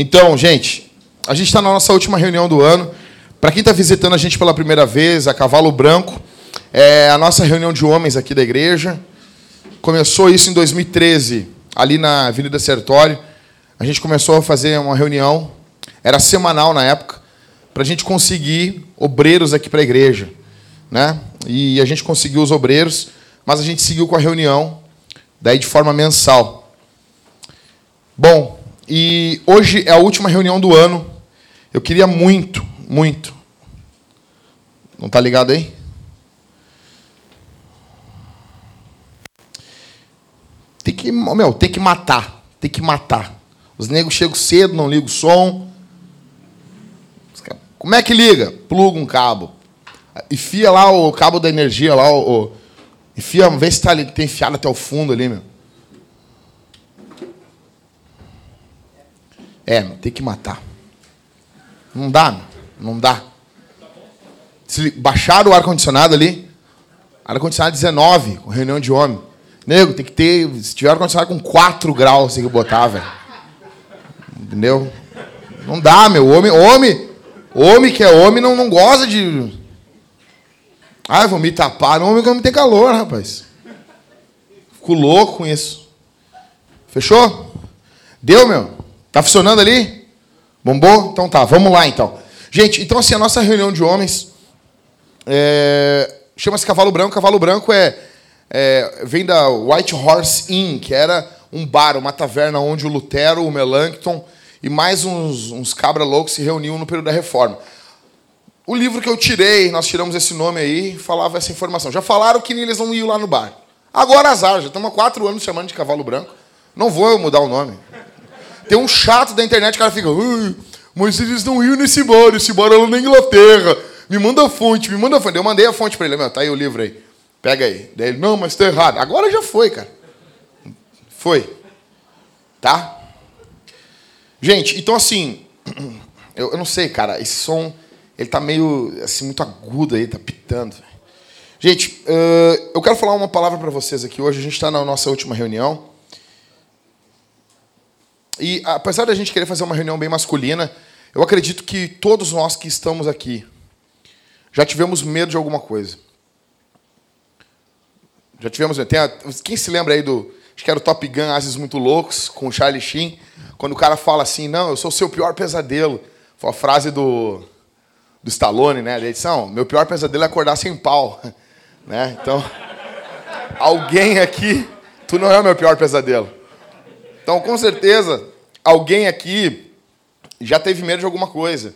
Então, gente, a gente está na nossa última reunião do ano. Para quem está visitando a gente pela primeira vez, a Cavalo Branco, é a nossa reunião de homens aqui da igreja. Começou isso em 2013, ali na Avenida Sertório. A gente começou a fazer uma reunião, era semanal na época, para a gente conseguir obreiros aqui para a igreja. Né? E a gente conseguiu os obreiros, mas a gente seguiu com a reunião, daí de forma mensal. Bom, e hoje é a última reunião do ano. Eu queria muito, muito. Não está ligado aí? Tem que, meu, tem que matar. Tem que matar. Os negros chegam cedo, não ligam o som. Como é que liga? Pluga um cabo. Enfia lá o cabo da energia, lá o enfia, vê se tá, tem enfiado até o fundo ali, meu. É, tem que matar. Não dá, não dá. Se baixaram o ar-condicionado ali, ar-condicionado 19, com reunião de homem. Nego, tem que ter. Se tiver ar-condicionado com 4 graus, tem que botar, velho. Entendeu? Não dá, meu. Homem, homem, homem que é homem não, não gosta de. Ah, vou me tapar. Não, homem que tem calor, rapaz. Fico louco com isso. Fechou? Deu, meu? Tá funcionando ali? Bombou? Então tá, vamos lá então. Gente, então assim, a nossa reunião de homens é, chama-se Cavalo Branco. Cavalo Branco é, é, vem da White Horse Inn, que era um bar, uma taverna onde o Lutero, o Melanchthon e mais uns, uns cabra loucos se reuniam no período da Reforma. O livro que eu tirei, nós tiramos esse nome aí, falava essa informação. Já falaram que eles não iam lá no bar. Agora azar, já estamos há quatro anos chamando de Cavalo Branco. Não vou mudar o nome. Tem um chato da internet, o cara fica, mas eles não iam nesse bar, esse bar era na Inglaterra. Me manda a fonte, me manda a fonte. Eu mandei a fonte para ele, meu, tá aí o livro aí. Pega aí. Daí ele, não, mas tá errado. Agora já foi, cara. Foi. Tá? Gente, então assim, eu, eu não sei, cara, esse som, ele tá meio, assim, muito agudo aí, tá pitando. Gente, uh, eu quero falar uma palavra para vocês aqui hoje. A gente está na nossa última reunião. E apesar da gente querer fazer uma reunião bem masculina, eu acredito que todos nós que estamos aqui já tivemos medo de alguma coisa. Já tivemos. Tem a, quem se lembra aí do. Acho que era o Top Gun Ases Muito Loucos, com o Charlie Sheen, quando o cara fala assim: Não, eu sou o seu pior pesadelo. Foi a frase do, do Stallone, né? Da edição: Meu pior pesadelo é acordar sem pau. Né? Então, alguém aqui, tu não é o meu pior pesadelo. Então, com certeza, alguém aqui já teve medo de alguma coisa.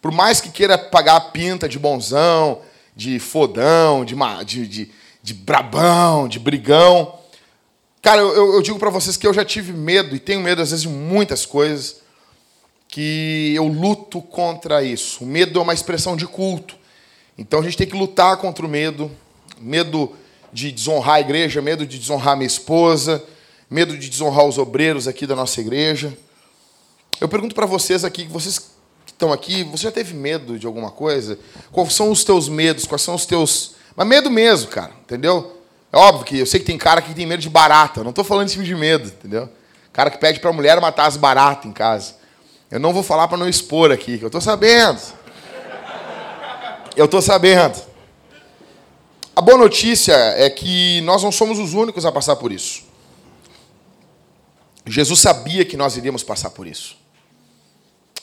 Por mais que queira pagar a pinta de bonzão, de fodão, de, de, de, de brabão, de brigão. Cara, eu, eu digo para vocês que eu já tive medo, e tenho medo às vezes de muitas coisas, que eu luto contra isso. O medo é uma expressão de culto. Então a gente tem que lutar contra o medo. Medo de desonrar a igreja, medo de desonrar minha esposa, medo de desonrar os obreiros aqui da nossa igreja. Eu pergunto para vocês aqui, vocês que estão aqui, você já teve medo de alguma coisa? Quais são os teus medos? Quais são os teus. Mas medo mesmo, cara, entendeu? É óbvio que eu sei que tem cara que tem medo de barata. Eu não estou falando cima de medo, entendeu? Cara que pede para a mulher matar as baratas em casa. Eu não vou falar para não expor aqui, que eu estou sabendo. Eu estou sabendo. A boa notícia é que nós não somos os únicos a passar por isso. Jesus sabia que nós iríamos passar por isso.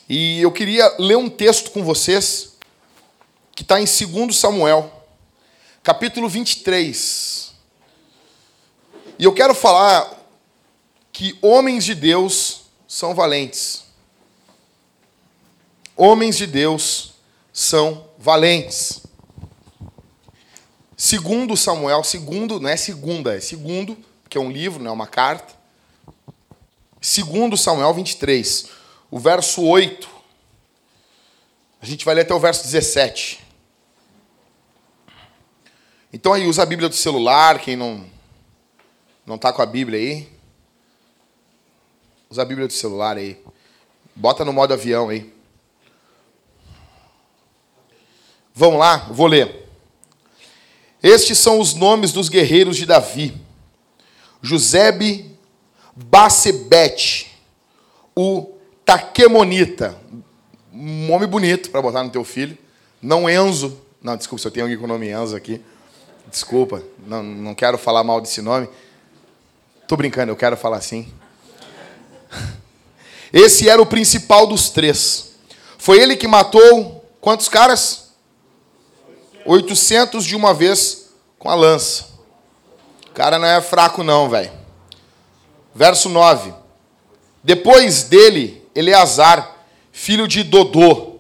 E eu queria ler um texto com vocês, que está em 2 Samuel, capítulo 23. E eu quero falar que homens de Deus são valentes. Homens de Deus são valentes. Segundo Samuel, segundo, não é segunda, é segundo, que é um livro, não é uma carta. Segundo Samuel 23, o verso 8. A gente vai ler até o verso 17. Então aí usa a Bíblia do celular, quem não não tá com a Bíblia aí, usa a Bíblia do celular aí. Bota no modo avião aí. Vamos lá, vou ler. Estes são os nomes dos guerreiros de Davi: Josebe Basebete, o Taquemonita. Um nome bonito para botar no teu filho. Não Enzo. Não, desculpa se eu tenho alguém com o nome Enzo aqui. Desculpa, não, não quero falar mal desse nome. Tô brincando, eu quero falar assim. Esse era o principal dos três. Foi ele que matou quantos caras? 800 de uma vez com a lança. O cara não é fraco não, velho. Verso 9. Depois dele, Eleazar, filho de Dodô,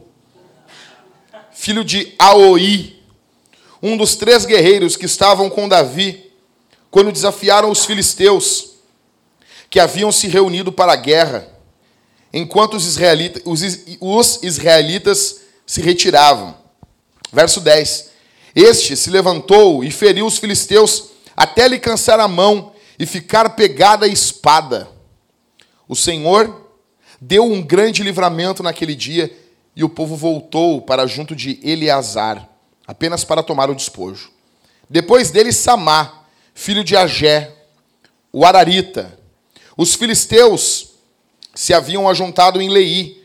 filho de Aoi, um dos três guerreiros que estavam com Davi, quando desafiaram os filisteus, que haviam se reunido para a guerra, enquanto os israelitas, os, os israelitas se retiravam. Verso 10. Este se levantou e feriu os filisteus até lhe cansar a mão e ficar pegada a espada. O Senhor deu um grande livramento naquele dia e o povo voltou para junto de Eleazar, apenas para tomar o despojo. Depois dele, Samá, filho de Agé, o Ararita. Os filisteus se haviam ajuntado em Leí,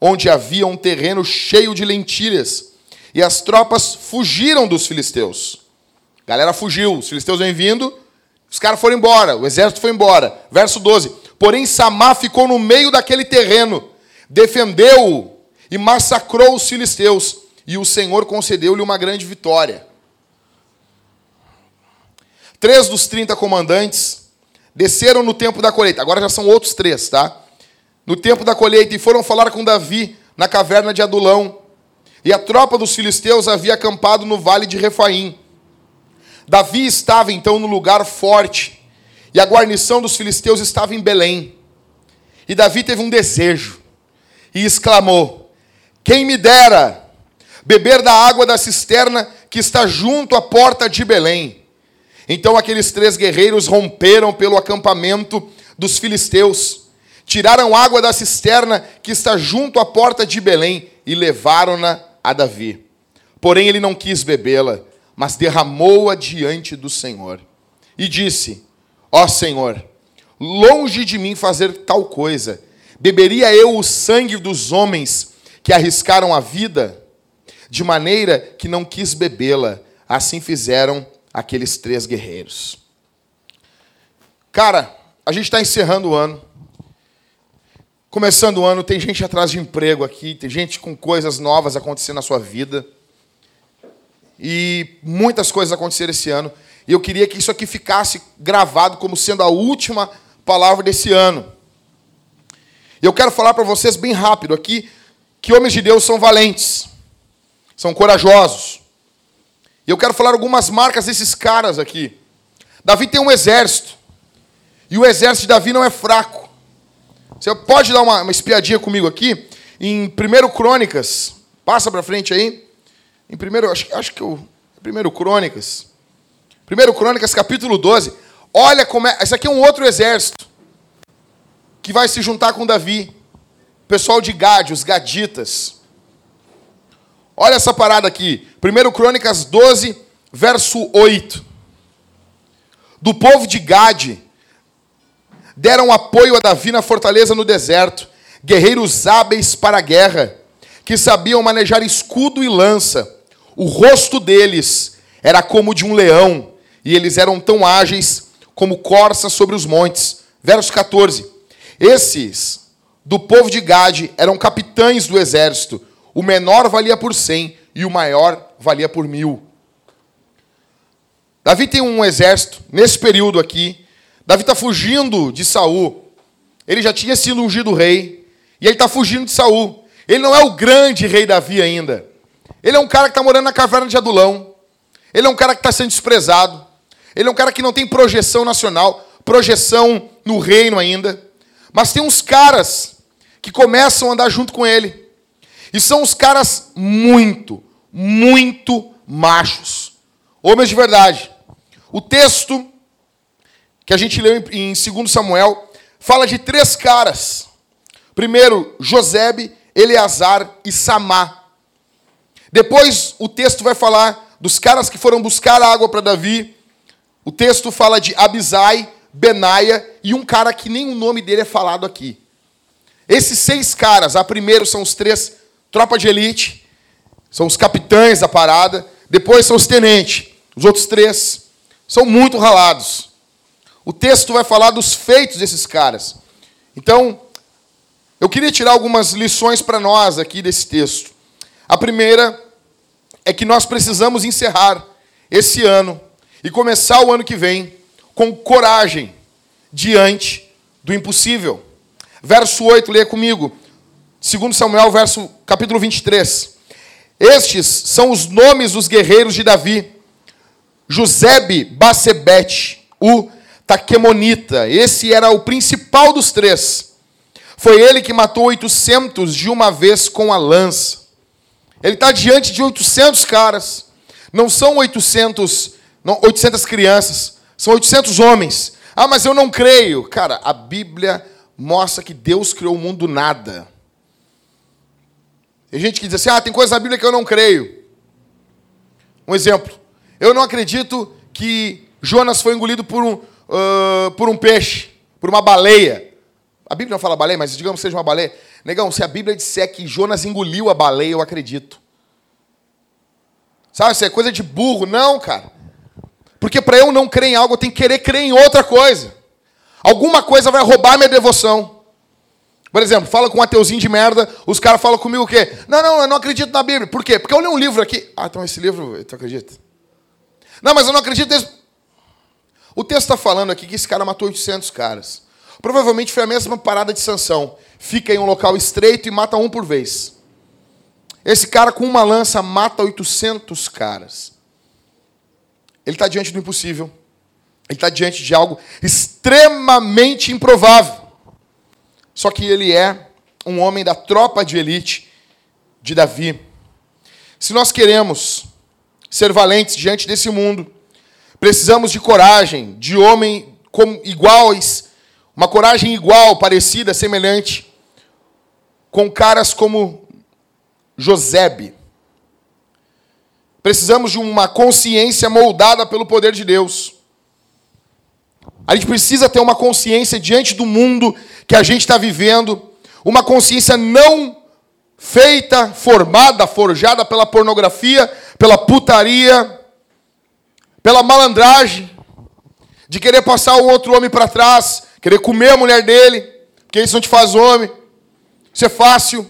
onde havia um terreno cheio de lentilhas, e as tropas fugiram dos filisteus. A galera fugiu, os filisteus vêm vindo, os caras foram embora, o exército foi embora. Verso 12. Porém, Samá ficou no meio daquele terreno, defendeu-o e massacrou os filisteus, e o Senhor concedeu-lhe uma grande vitória. Três dos trinta comandantes desceram no tempo da colheita. Agora já são outros três, tá? No tempo da colheita e foram falar com Davi na caverna de Adulão. E a tropa dos filisteus havia acampado no vale de Refaim. Davi estava então no lugar forte, e a guarnição dos filisteus estava em Belém. E Davi teve um desejo e exclamou: Quem me dera beber da água da cisterna que está junto à porta de Belém. Então aqueles três guerreiros romperam pelo acampamento dos filisteus, tiraram água da cisterna que está junto à porta de Belém e levaram-na a Davi. Porém ele não quis bebê-la, mas derramou-a diante do Senhor. E disse: Ó Senhor, longe de mim fazer tal coisa. Beberia eu o sangue dos homens que arriscaram a vida? De maneira que não quis bebê-la. Assim fizeram aqueles três guerreiros. Cara, a gente está encerrando o ano. Começando o ano, tem gente atrás de emprego aqui, tem gente com coisas novas acontecendo na sua vida. E muitas coisas aconteceram esse ano. E eu queria que isso aqui ficasse gravado como sendo a última palavra desse ano. Eu quero falar para vocês bem rápido aqui que homens de Deus são valentes, são corajosos. E eu quero falar algumas marcas desses caras aqui. Davi tem um exército. E o exército de Davi não é fraco. Você pode dar uma, uma espiadinha comigo aqui em 1 Crônicas. Passa para frente aí. Em primeiro, acho, acho que o primeiro Crônicas. Primeiro Crônicas, capítulo 12. Olha como é. Esse aqui é um outro exército que vai se juntar com Davi. Pessoal de Gade, os gaditas. Olha essa parada aqui. 1 Crônicas 12, verso 8. Do povo de Gade deram apoio a Davi na fortaleza no deserto, guerreiros hábeis para a guerra, que sabiam manejar escudo e lança. O rosto deles era como de um leão, e eles eram tão ágeis como corças sobre os montes. Verso 14. Esses do povo de Gade eram capitães do exército. O menor valia por cem e o maior valia por mil. Davi tem um exército nesse período aqui. Davi está fugindo de Saul. Ele já tinha sido ungido rei e ele está fugindo de Saul. Ele não é o grande rei Davi ainda. Ele é um cara que está morando na caverna de Adulão. Ele é um cara que está sendo desprezado. Ele é um cara que não tem projeção nacional, projeção no reino ainda. Mas tem uns caras que começam a andar junto com ele. E são os caras muito, muito machos. Homens de verdade. O texto que a gente leu em 2 Samuel fala de três caras. Primeiro, Josebe, Eleazar e Samá. Depois o texto vai falar dos caras que foram buscar água para Davi. O texto fala de Abisai, Benaia e um cara que nem o nome dele é falado aqui. Esses seis caras, a primeiro são os três tropa de elite, são os capitães da parada, depois são os tenentes. Os outros três são muito ralados. O texto vai falar dos feitos desses caras. Então, eu queria tirar algumas lições para nós aqui desse texto. A primeira é que nós precisamos encerrar esse ano e começar o ano que vem com coragem diante do impossível. Verso 8, leia comigo. Segundo Samuel, verso capítulo 23. Estes são os nomes dos guerreiros de Davi. Josebe Basebete, o Taquemonita. Esse era o principal dos três. Foi ele que matou 800 de uma vez com a lança. Ele está diante de 800 caras. Não são 800, não, 800 crianças. São 800 homens. Ah, mas eu não creio. Cara, a Bíblia mostra que Deus criou o mundo do nada. Tem gente que diz assim: ah, tem coisa na Bíblia que eu não creio. Um exemplo. Eu não acredito que Jonas foi engolido por um, uh, por um peixe, por uma baleia. A Bíblia não fala baleia, mas digamos que seja uma baleia. Negão, se a Bíblia disser que Jonas engoliu a baleia, eu acredito. Sabe, isso é coisa de burro. Não, cara. Porque para eu não crer em algo, eu tenho que querer crer em outra coisa. Alguma coisa vai roubar minha devoção. Por exemplo, fala com um ateuzinho de merda, os caras falam comigo o quê? Não, não, eu não acredito na Bíblia. Por quê? Porque eu li um livro aqui. Ah, então esse livro, tu acredita? Não, mas eu não acredito nesse. O texto está falando aqui que esse cara matou 800 caras. Provavelmente foi a mesma parada de sanção. Fica em um local estreito e mata um por vez. Esse cara com uma lança mata 800 caras. Ele está diante do impossível. Ele está diante de algo extremamente improvável. Só que ele é um homem da tropa de elite de Davi. Se nós queremos ser valentes diante desse mundo. Precisamos de coragem, de homem como iguais, uma coragem igual, parecida, semelhante, com caras como Josebe. Precisamos de uma consciência moldada pelo poder de Deus. A gente precisa ter uma consciência diante do mundo que a gente está vivendo, uma consciência não feita, formada, forjada pela pornografia, pela putaria, pela malandragem, de querer passar o outro homem para trás, querer comer a mulher dele, porque isso não te faz homem. Isso é fácil.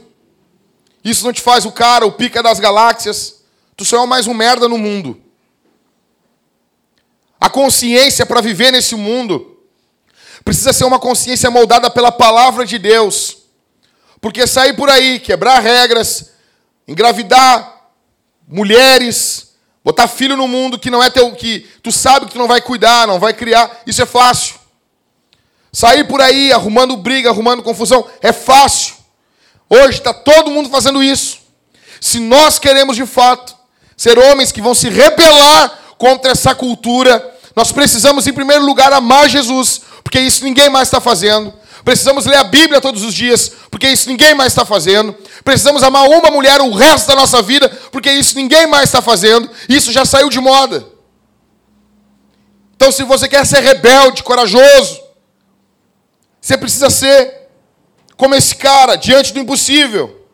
Isso não te faz o cara, o pica das galáxias. Tu só é mais um merda no mundo. A consciência para viver nesse mundo precisa ser uma consciência moldada pela palavra de Deus. Porque sair por aí, quebrar regras, engravidar mulheres, botar filho no mundo que não é teu, que tu sabe que tu não vai cuidar, não vai criar, isso é fácil. Sair por aí arrumando briga, arrumando confusão, é fácil. Hoje está todo mundo fazendo isso. Se nós queremos de fato ser homens que vão se rebelar contra essa cultura, nós precisamos, em primeiro lugar, amar Jesus, porque isso ninguém mais está fazendo. Precisamos ler a Bíblia todos os dias, porque isso ninguém mais está fazendo. Precisamos amar uma mulher o resto da nossa vida, porque isso ninguém mais está fazendo. Isso já saiu de moda. Então, se você quer ser rebelde, corajoso, você precisa ser como esse cara, diante do impossível.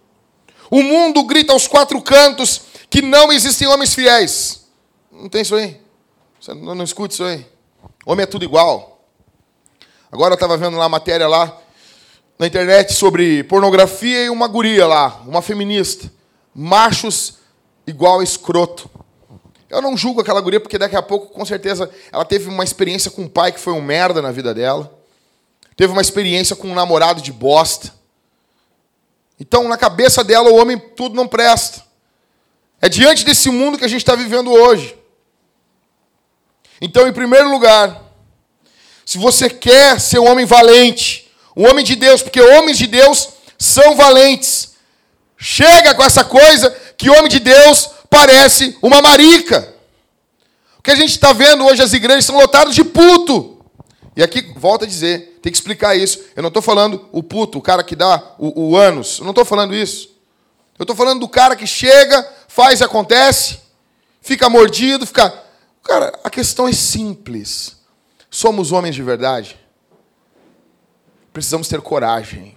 O mundo grita aos quatro cantos que não existem homens fiéis. Não tem isso aí? Você não, não escuta isso aí? Homem é tudo igual. Agora eu estava vendo lá a matéria lá na internet sobre pornografia e uma guria lá, uma feminista. Machos igual escroto. Eu não julgo aquela guria porque daqui a pouco, com certeza, ela teve uma experiência com um pai que foi um merda na vida dela. Teve uma experiência com um namorado de bosta. Então, na cabeça dela, o homem tudo não presta. É diante desse mundo que a gente está vivendo hoje. Então, em primeiro lugar, se você quer ser um homem valente, um homem de Deus, porque homens de Deus são valentes. Chega com essa coisa que homem de Deus parece uma marica. O que a gente está vendo hoje, as igrejas são lotadas de puto. E aqui, volta a dizer, tem que explicar isso. Eu não estou falando o puto, o cara que dá o, o ânus. Eu não estou falando isso. Eu estou falando do cara que chega, faz e acontece, fica mordido, fica. Cara, a questão é simples. Somos homens de verdade? Precisamos ter coragem.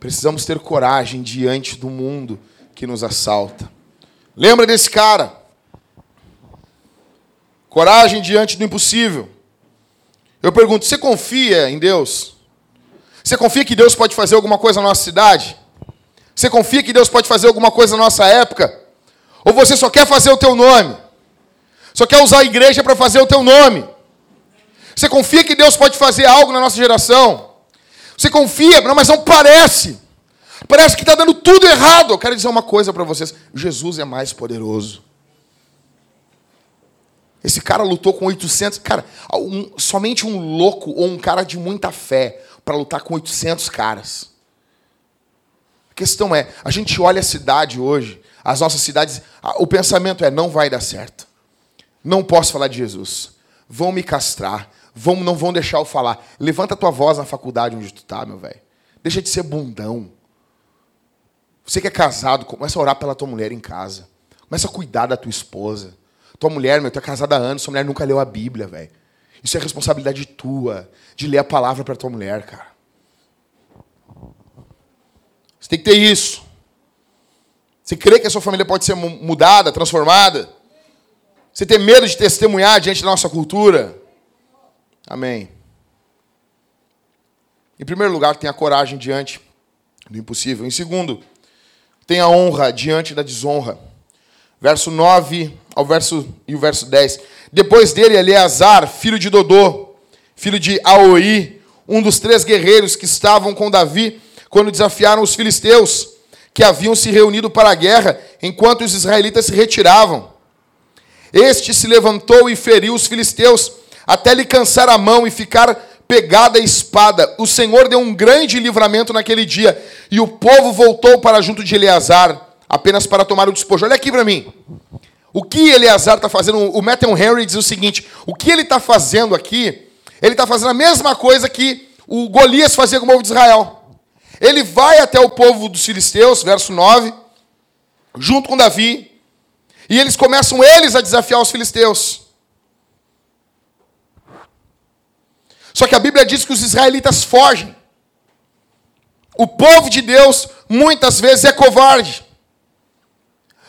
Precisamos ter coragem diante do mundo que nos assalta. Lembra desse cara? Coragem diante do impossível. Eu pergunto: você confia em Deus? Você confia que Deus pode fazer alguma coisa na nossa cidade? Você confia que Deus pode fazer alguma coisa na nossa época? Ou você só quer fazer o teu nome? Só quer usar a igreja para fazer o teu nome? Você confia que Deus pode fazer algo na nossa geração? Você confia, mas não parece. Parece que está dando tudo errado. Eu quero dizer uma coisa para vocês: Jesus é mais poderoso. Esse cara lutou com 800. Cara, um, somente um louco ou um cara de muita fé para lutar com 800 caras. A questão é: a gente olha a cidade hoje, as nossas cidades, o pensamento é: não vai dar certo. Não posso falar de Jesus. Vão me castrar. Vão, não vão deixar eu falar. Levanta a tua voz na faculdade onde tu tá, meu velho. Deixa de ser bundão. Você que é casado, começa a orar pela tua mulher em casa. Começa a cuidar da tua esposa. Tua mulher, meu, tu é casada há anos, sua mulher nunca leu a Bíblia, velho. Isso é responsabilidade tua, de ler a palavra para tua mulher, cara. Você tem que ter isso. Você crê que a sua família pode ser mudada, transformada? Você tem medo de testemunhar diante da nossa cultura? Amém. Em primeiro lugar, tenha coragem diante do impossível. Em segundo, tenha honra diante da desonra. Verso 9 ao verso e o verso 10. Depois dele, Eleazar, filho de Dodô, filho de Aoi, um dos três guerreiros que estavam com Davi quando desafiaram os filisteus, que haviam se reunido para a guerra, enquanto os israelitas se retiravam. Este se levantou e feriu os filisteus até lhe cansar a mão e ficar pegada a espada. O Senhor deu um grande livramento naquele dia, e o povo voltou para junto de Eleazar, apenas para tomar o despojo. Olha aqui para mim. O que Eleazar está fazendo? O Matthew Henry diz o seguinte: o que ele está fazendo aqui, ele está fazendo a mesma coisa que o Golias fazia com o povo de Israel. Ele vai até o povo dos filisteus, verso 9, junto com Davi, e eles começam eles a desafiar os filisteus. Só que a Bíblia diz que os israelitas fogem. O povo de Deus muitas vezes é covarde.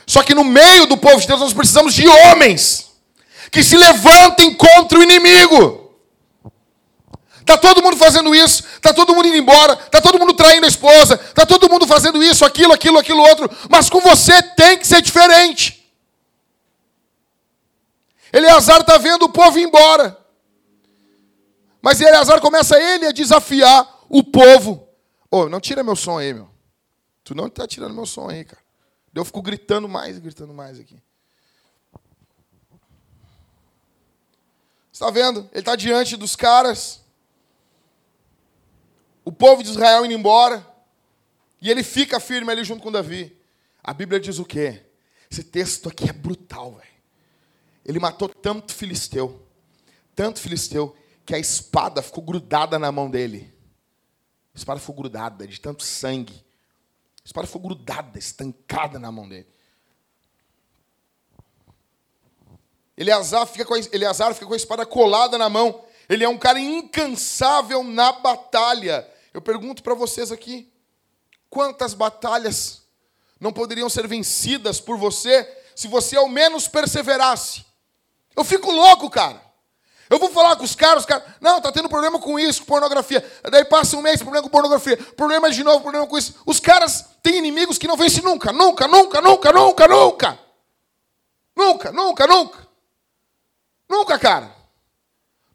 Só que no meio do povo de Deus nós precisamos de homens que se levantem contra o inimigo. Está todo mundo fazendo isso, está todo mundo indo embora, está todo mundo traindo a esposa, está todo mundo fazendo isso, aquilo, aquilo, aquilo outro, mas com você tem que ser diferente. Eleazar está vendo o povo ir embora. Mas Eleazar começa ele a desafiar o povo. Ô, oh, não tira meu som aí, meu. Tu não está tirando meu som aí, cara. Eu fico gritando mais e gritando mais aqui. Está vendo? Ele está diante dos caras. O povo de Israel indo embora. E ele fica firme ali junto com Davi. A Bíblia diz o quê? Esse texto aqui é brutal, velho. Ele matou tanto filisteu, tanto filisteu, que a espada ficou grudada na mão dele. A espada ficou grudada de tanto sangue. Espada ficou grudada, estancada na mão dele. Eleazar fica, com a, Eleazar fica com a espada colada na mão. Ele é um cara incansável na batalha. Eu pergunto para vocês aqui: quantas batalhas não poderiam ser vencidas por você se você ao menos perseverasse? Eu fico louco, cara. Eu vou falar com os caras, os caras, não, tá tendo problema com isso, com pornografia. Daí passa um mês, problema com pornografia, problema de novo, problema com isso. Os caras têm inimigos que não vencem nunca, nunca, nunca, nunca, nunca, nunca. Nunca, nunca, nunca. Nunca, cara.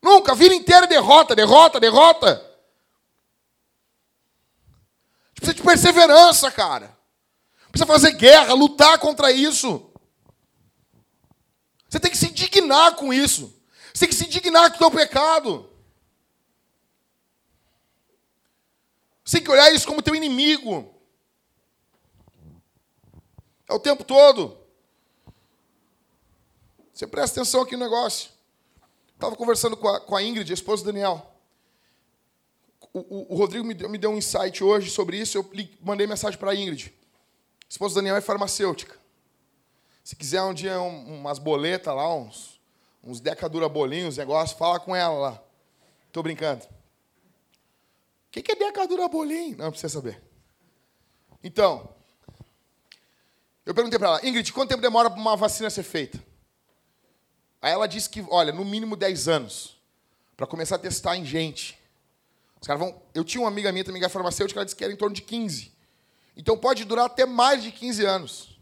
Nunca, a vida inteira é derrota, derrota, derrota. Precisa de perseverança, cara. Precisa fazer guerra, lutar contra isso. Você tem que se indignar com isso. Você tem que se indignar com o teu pecado. Você tem que olhar isso como teu inimigo. É o tempo todo. Você presta atenção aqui no negócio. Estava conversando com a, com a Ingrid, a esposa do Daniel. O, o, o Rodrigo me deu, me deu, um insight hoje sobre isso. Eu mandei mensagem para a Ingrid. A esposa do Daniel é farmacêutica. Se quiser um dia um, umas boletas lá, uns uns decadura bolinhos, negócio, fala com ela lá. Tô brincando. O que, que é decadura bolinho? Não, precisa saber. Então, eu perguntei para ela, Ingrid, quanto tempo demora para uma vacina ser feita? Aí ela disse que, olha, no mínimo 10 anos, para começar a testar em gente. Os caras vão. Eu tinha uma amiga minha também que é farmacêutica, ela disse que era em torno de 15. Então pode durar até mais de 15 anos.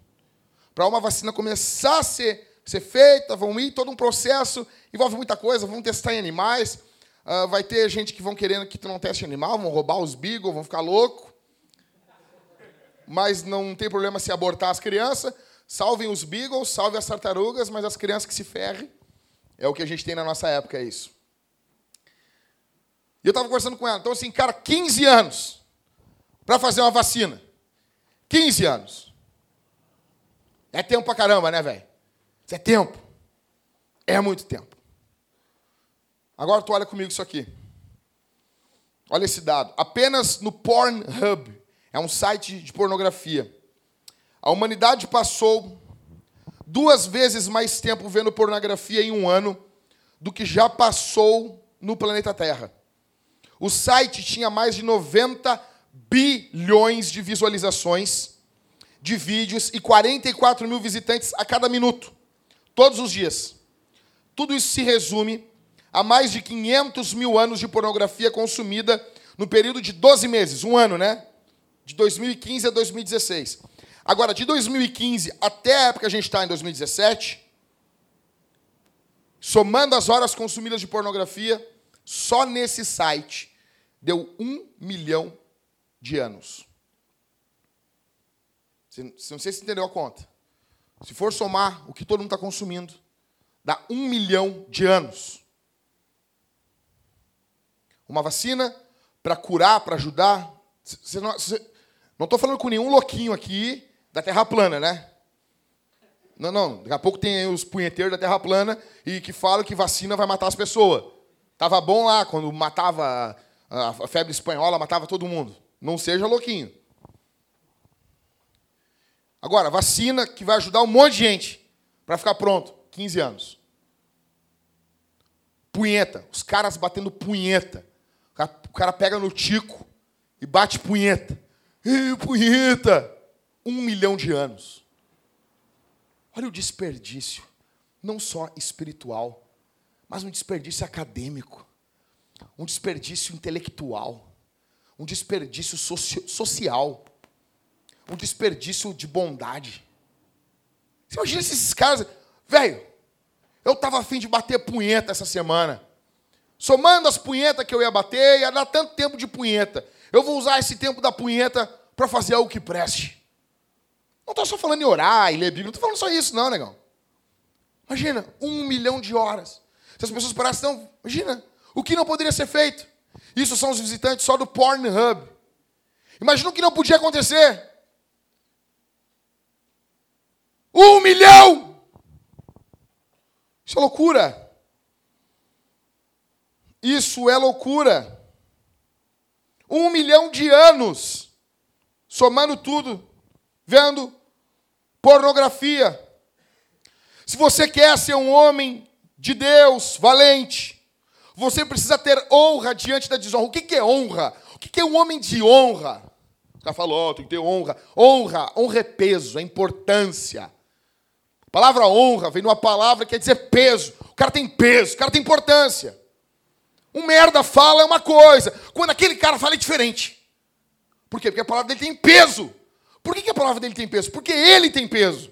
Para uma vacina começar a ser, ser feita, vão ir todo um processo, envolve muita coisa, vão testar em animais. Uh, vai ter gente que vão querendo que tu não teste animal, vão roubar os beagles, vão ficar louco. Mas não tem problema se abortar as crianças. Salvem os beagles, salvem as tartarugas, mas as crianças que se ferrem. É o que a gente tem na nossa época, é isso. E eu estava conversando com ela. Então, assim, cara, 15 anos para fazer uma vacina. 15 anos. É tempo pra caramba, né, velho? Isso é tempo. É muito tempo. Agora tu olha comigo isso aqui. Olha esse dado. Apenas no Pornhub, é um site de pornografia, a humanidade passou duas vezes mais tempo vendo pornografia em um ano do que já passou no planeta Terra. O site tinha mais de 90 bilhões de visualizações de vídeos e 44 mil visitantes a cada minuto, todos os dias. Tudo isso se resume a mais de 500 mil anos de pornografia consumida no período de 12 meses, um ano, né? De 2015 a 2016. Agora, de 2015 até a época que a gente está em 2017, somando as horas consumidas de pornografia, só nesse site deu um milhão de anos. Não sei se entendeu a conta. Se for somar o que todo mundo está consumindo, dá um milhão de anos. Uma vacina para curar, para ajudar. Você não estou falando com nenhum louquinho aqui da Terra plana, né? Não, não. Daqui a pouco tem os punheteiros da Terra plana e que falam que vacina vai matar as pessoas. Tava bom lá quando matava a febre espanhola, matava todo mundo. Não seja louquinho. Agora, vacina que vai ajudar um monte de gente para ficar pronto. 15 anos. Punheta. Os caras batendo punheta. O cara pega no tico e bate punheta. Ei, punheta! Um milhão de anos. Olha o desperdício. Não só espiritual, mas um desperdício acadêmico. Um desperdício intelectual um desperdício social, um desperdício de bondade. Você imagina esses caras, velho, eu estava afim de bater punheta essa semana. Somando as punhetas que eu ia bater, ia dar tanto tempo de punheta. Eu vou usar esse tempo da punheta para fazer algo que preste. Não estou só falando em orar e ler Bíblia, não estou falando só isso, não, negão. Imagina, um milhão de horas. Se as pessoas parassem, não, imagina, o que não poderia ser feito? Isso são os visitantes só do Pornhub. Imagina o que não podia acontecer. Um milhão! Isso é loucura. Isso é loucura. Um milhão de anos, somando tudo, vendo pornografia. Se você quer ser um homem de Deus, valente, você precisa ter honra diante da desonra. O que é honra? O que é um homem de honra? Já falou, oh, tem que ter honra. Honra, honra é peso, é importância. A palavra honra vem de uma palavra que quer dizer peso. O cara tem peso, o cara tem importância. Um merda fala é uma coisa, quando aquele cara fala é diferente. Por quê? Porque a palavra dele tem peso. Por que a palavra dele tem peso? Porque ele tem peso.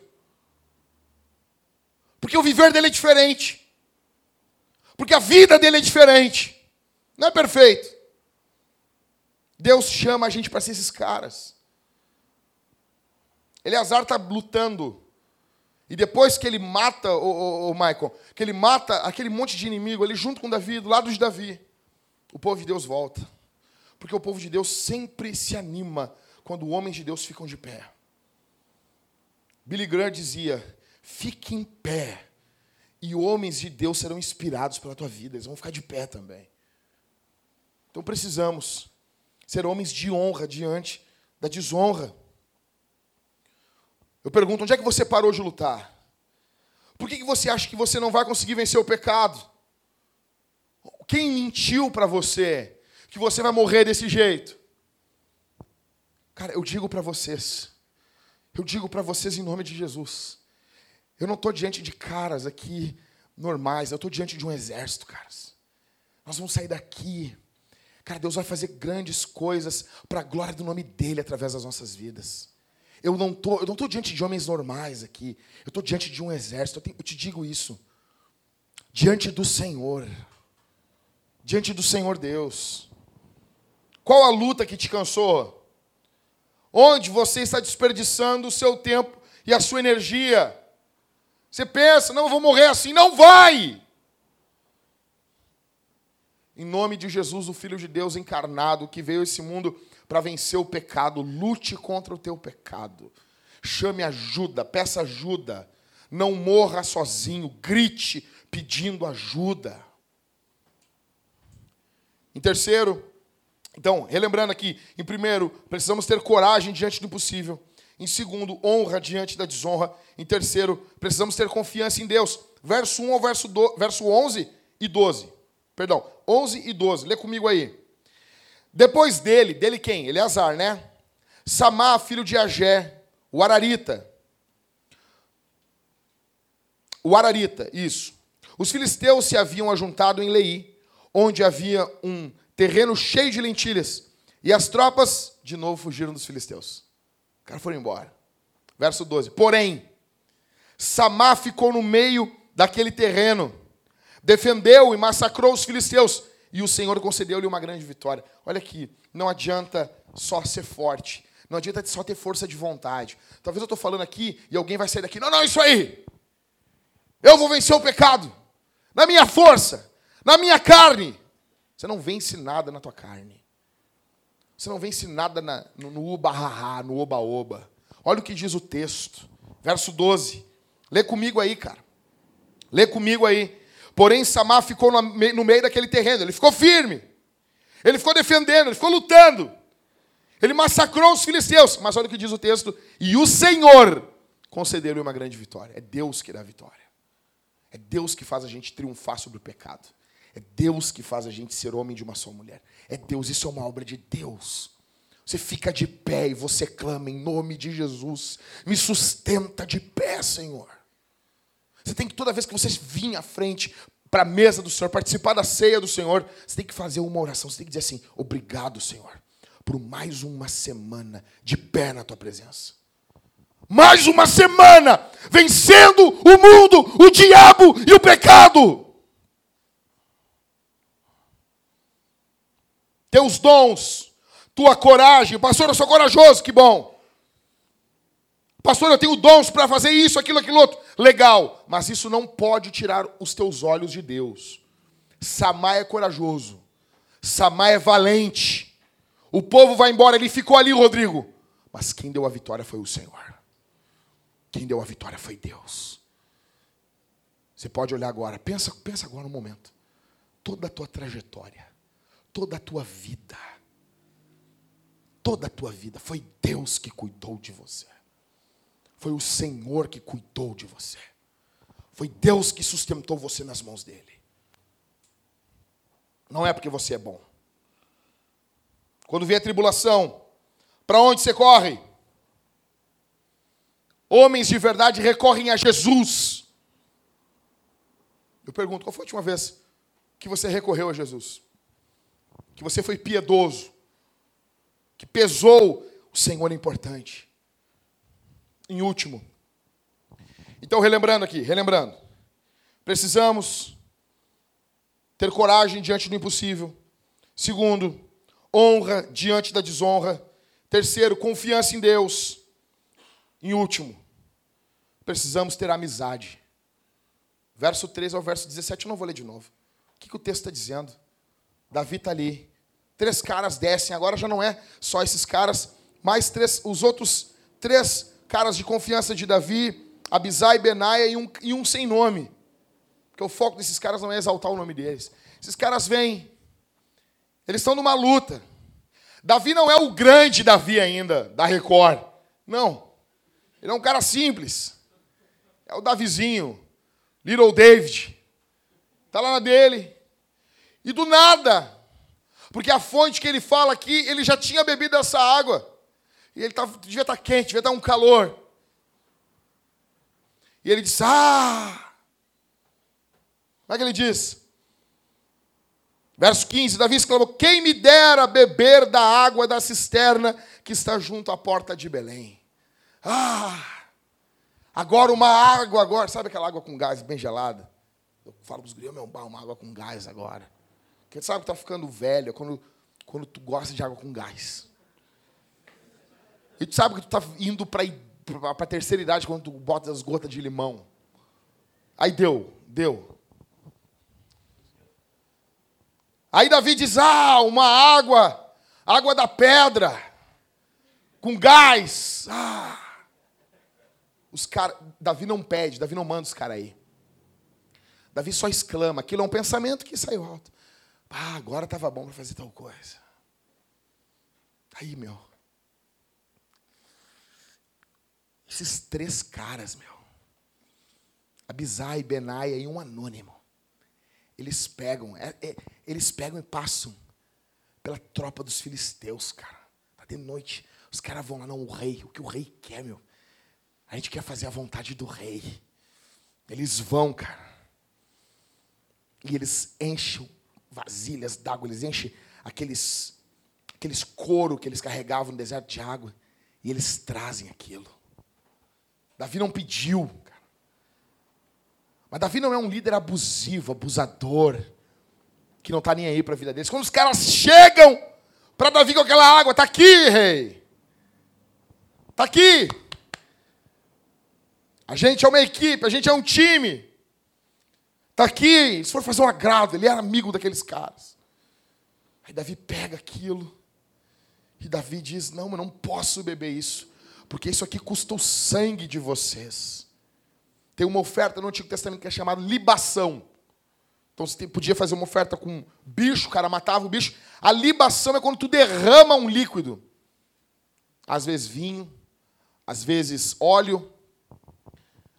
Porque o viver dele é diferente. Porque a vida dele é diferente. Não é perfeito. Deus chama a gente para ser esses caras. Eleazar está lutando. E depois que ele mata, o, o, o, Michael, que ele mata aquele monte de inimigo ali junto com Davi, do lado de Davi, o povo de Deus volta. Porque o povo de Deus sempre se anima quando homens de Deus ficam de pé. Billy Graham dizia: fique em pé e homens de Deus serão inspirados pela tua vida, eles vão ficar de pé também. Então precisamos ser homens de honra diante da desonra. Eu pergunto, onde é que você parou de lutar? Por que, você acha que você não vai conseguir vencer o pecado? Quem mentiu para você que você vai morrer desse jeito? Cara, eu digo para vocês, eu digo para vocês em nome de Jesus, eu não estou diante de caras aqui normais, eu estou diante de um exército, caras. Nós vamos sair daqui. Cara, Deus vai fazer grandes coisas para a glória do nome dEle através das nossas vidas. Eu não tô, eu não estou diante de homens normais aqui. Eu estou diante de um exército. Eu, tenho, eu te digo isso. Diante do Senhor. Diante do Senhor Deus. Qual a luta que te cansou? Onde você está desperdiçando o seu tempo e a sua energia? Você pensa, não, eu vou morrer assim. Não vai! Em nome de Jesus, o Filho de Deus encarnado, que veio a esse mundo para vencer o pecado, lute contra o teu pecado. Chame ajuda, peça ajuda. Não morra sozinho, grite pedindo ajuda. Em terceiro, então, relembrando aqui, em primeiro, precisamos ter coragem diante do impossível. Em segundo, honra diante da desonra. Em terceiro, precisamos ter confiança em Deus. Verso 1 ao verso, do, verso 11 e 12. Perdão, 11 e 12. Lê comigo aí. Depois dele, dele quem? Eleazar, né? Samá, filho de Agé, o Ararita. O Ararita, isso. Os filisteus se haviam ajuntado em Lei, onde havia um terreno cheio de lentilhas. E as tropas, de novo, fugiram dos filisteus. O cara foram embora. Verso 12. Porém, Samá ficou no meio daquele terreno, defendeu e massacrou os filisteus, e o Senhor concedeu-lhe uma grande vitória. Olha aqui, não adianta só ser forte, não adianta só ter força de vontade. Talvez eu estou falando aqui e alguém vai sair daqui, não, não, isso aí, eu vou vencer o pecado, na minha força, na minha carne. Você não vence nada na tua carne. Você não vence nada na, no, no uba no oba-oba. Olha o que diz o texto. Verso 12. Lê comigo aí, cara. Lê comigo aí. Porém, Samar ficou no meio daquele terreno. Ele ficou firme. Ele ficou defendendo, ele ficou lutando. Ele massacrou os filisteus. Mas olha o que diz o texto. E o Senhor concedeu-lhe uma grande vitória. É Deus que dá a vitória. É Deus que faz a gente triunfar sobre o pecado. É Deus que faz a gente ser homem de uma só mulher. É Deus, isso é uma obra de Deus. Você fica de pé e você clama em nome de Jesus. Me sustenta de pé, Senhor. Você tem que, toda vez que você vir à frente para a mesa do Senhor, participar da ceia do Senhor, você tem que fazer uma oração. Você tem que dizer assim: Obrigado, Senhor, por mais uma semana de pé na tua presença. Mais uma semana vencendo o mundo, o diabo e o pecado. teus dons, tua coragem. Pastor, eu sou corajoso, que bom. Pastor, eu tenho dons para fazer isso, aquilo, aquilo outro. Legal, mas isso não pode tirar os teus olhos de Deus. Samar é corajoso. Samar é valente. O povo vai embora, ele ficou ali, Rodrigo. Mas quem deu a vitória foi o Senhor. Quem deu a vitória foi Deus. Você pode olhar agora, pensa, pensa agora no momento. Toda a tua trajetória toda a tua vida. Toda a tua vida. Foi Deus que cuidou de você. Foi o Senhor que cuidou de você. Foi Deus que sustentou você nas mãos dele. Não é porque você é bom. Quando a tribulação, para onde você corre? Homens de verdade recorrem a Jesus. Eu pergunto, qual foi a última vez que você recorreu a Jesus? que você foi piedoso, que pesou, o Senhor é importante. Em último, então relembrando aqui, relembrando, precisamos ter coragem diante do impossível. Segundo, honra diante da desonra. Terceiro, confiança em Deus. Em último, precisamos ter amizade. Verso 13 ao verso 17, eu não vou ler de novo. O que, que o texto está dizendo? Davi está ali, Três caras descem, agora já não é só esses caras, mais três, os outros três caras de confiança de Davi, Abisai, Benaia e um, e um sem nome. Porque o foco desses caras não é exaltar o nome deles. Esses caras vêm, eles estão numa luta. Davi não é o grande Davi ainda, da Record. Não. Ele é um cara simples. É o Davizinho, Little David. Está lá na dele. E do nada, porque a fonte que ele fala aqui, ele já tinha bebido essa água. E ele tava, devia estar tá quente, devia estar tá um calor. E ele disse: Ah! Como é que ele diz? Verso 15: Davi exclamou: Quem me dera beber da água da cisterna que está junto à porta de Belém. Ah! Agora uma água, agora, sabe aquela água com gás bem gelada? Eu falo para os gringos, meu, uma água com gás agora. Porque sabe que está ficando velho quando, quando tu gosta de água com gás. E tu sabe que tu está indo para a terceira idade quando tu bota as gotas de limão. Aí deu, deu. Aí Davi diz: Ah, uma água, água da pedra, com gás. Ah. Os cara, Davi não pede, Davi não manda os caras aí. Davi só exclama. Aquilo é um pensamento que saiu alto. Ah, agora estava bom para fazer tal coisa. Aí, meu. Esses três caras, meu. Abisai, Benaia e um anônimo. Eles pegam, é, é, eles pegam e passam pela tropa dos filisteus, cara. Tá de noite. Os caras vão lá, não, o rei, o que o rei quer, meu. A gente quer fazer a vontade do rei. Eles vão, cara. E eles enchem vasilhas d'água, eles enchem aqueles, aqueles couro que eles carregavam no deserto de água. E eles trazem aquilo. Davi não pediu, cara. Mas Davi não é um líder abusivo, abusador, que não está nem aí para a vida deles. Quando os caras chegam para Davi com aquela água, está aqui, rei. Está aqui. A gente é uma equipe, a gente é um time. Está aqui, se for fazer um agrado, ele era amigo daqueles caras. Aí Davi pega aquilo. E Davi diz: Não, eu não posso beber isso, porque isso aqui custa o sangue de vocês. Tem uma oferta no Antigo Testamento que é chamada libação. Então você podia fazer uma oferta com bicho, o cara matava o bicho. A libação é quando tu derrama um líquido. Às vezes vinho, às vezes óleo,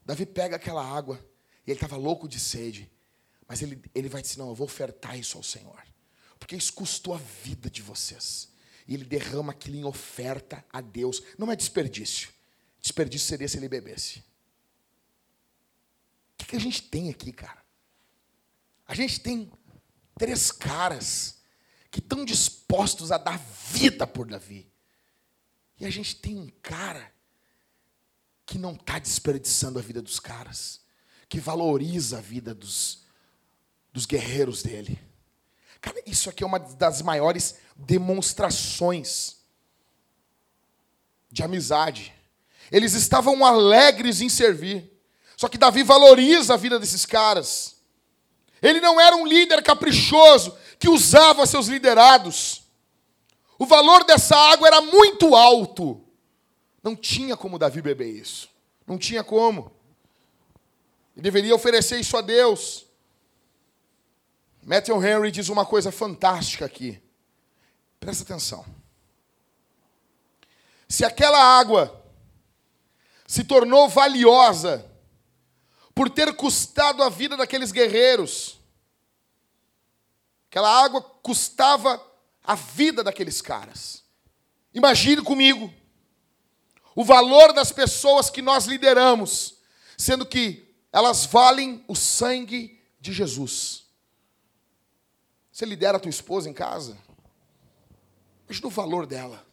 Davi pega aquela água, e ele estava louco de sede, mas ele, ele vai dizer: Não, eu vou ofertar isso ao Senhor, porque isso custou a vida de vocês. E ele derrama aquilo em oferta a Deus. Não é desperdício. Desperdício seria se ele bebesse. O que, que a gente tem aqui, cara? A gente tem três caras que estão dispostos a dar vida por Davi. E a gente tem um cara que não está desperdiçando a vida dos caras, que valoriza a vida dos, dos guerreiros dele. Cara, isso aqui é uma das maiores demonstrações de amizade. Eles estavam alegres em servir. Só que Davi valoriza a vida desses caras. Ele não era um líder caprichoso que usava seus liderados. O valor dessa água era muito alto. Não tinha como Davi beber isso. Não tinha como. Ele deveria oferecer isso a Deus. Matthew Henry diz uma coisa fantástica aqui. Presta atenção. Se aquela água se tornou valiosa por ter custado a vida daqueles guerreiros, aquela água custava a vida daqueles caras. Imagine comigo o valor das pessoas que nós lideramos, sendo que elas valem o sangue de Jesus. Você lidera a tua esposa em casa? Veja o valor dela.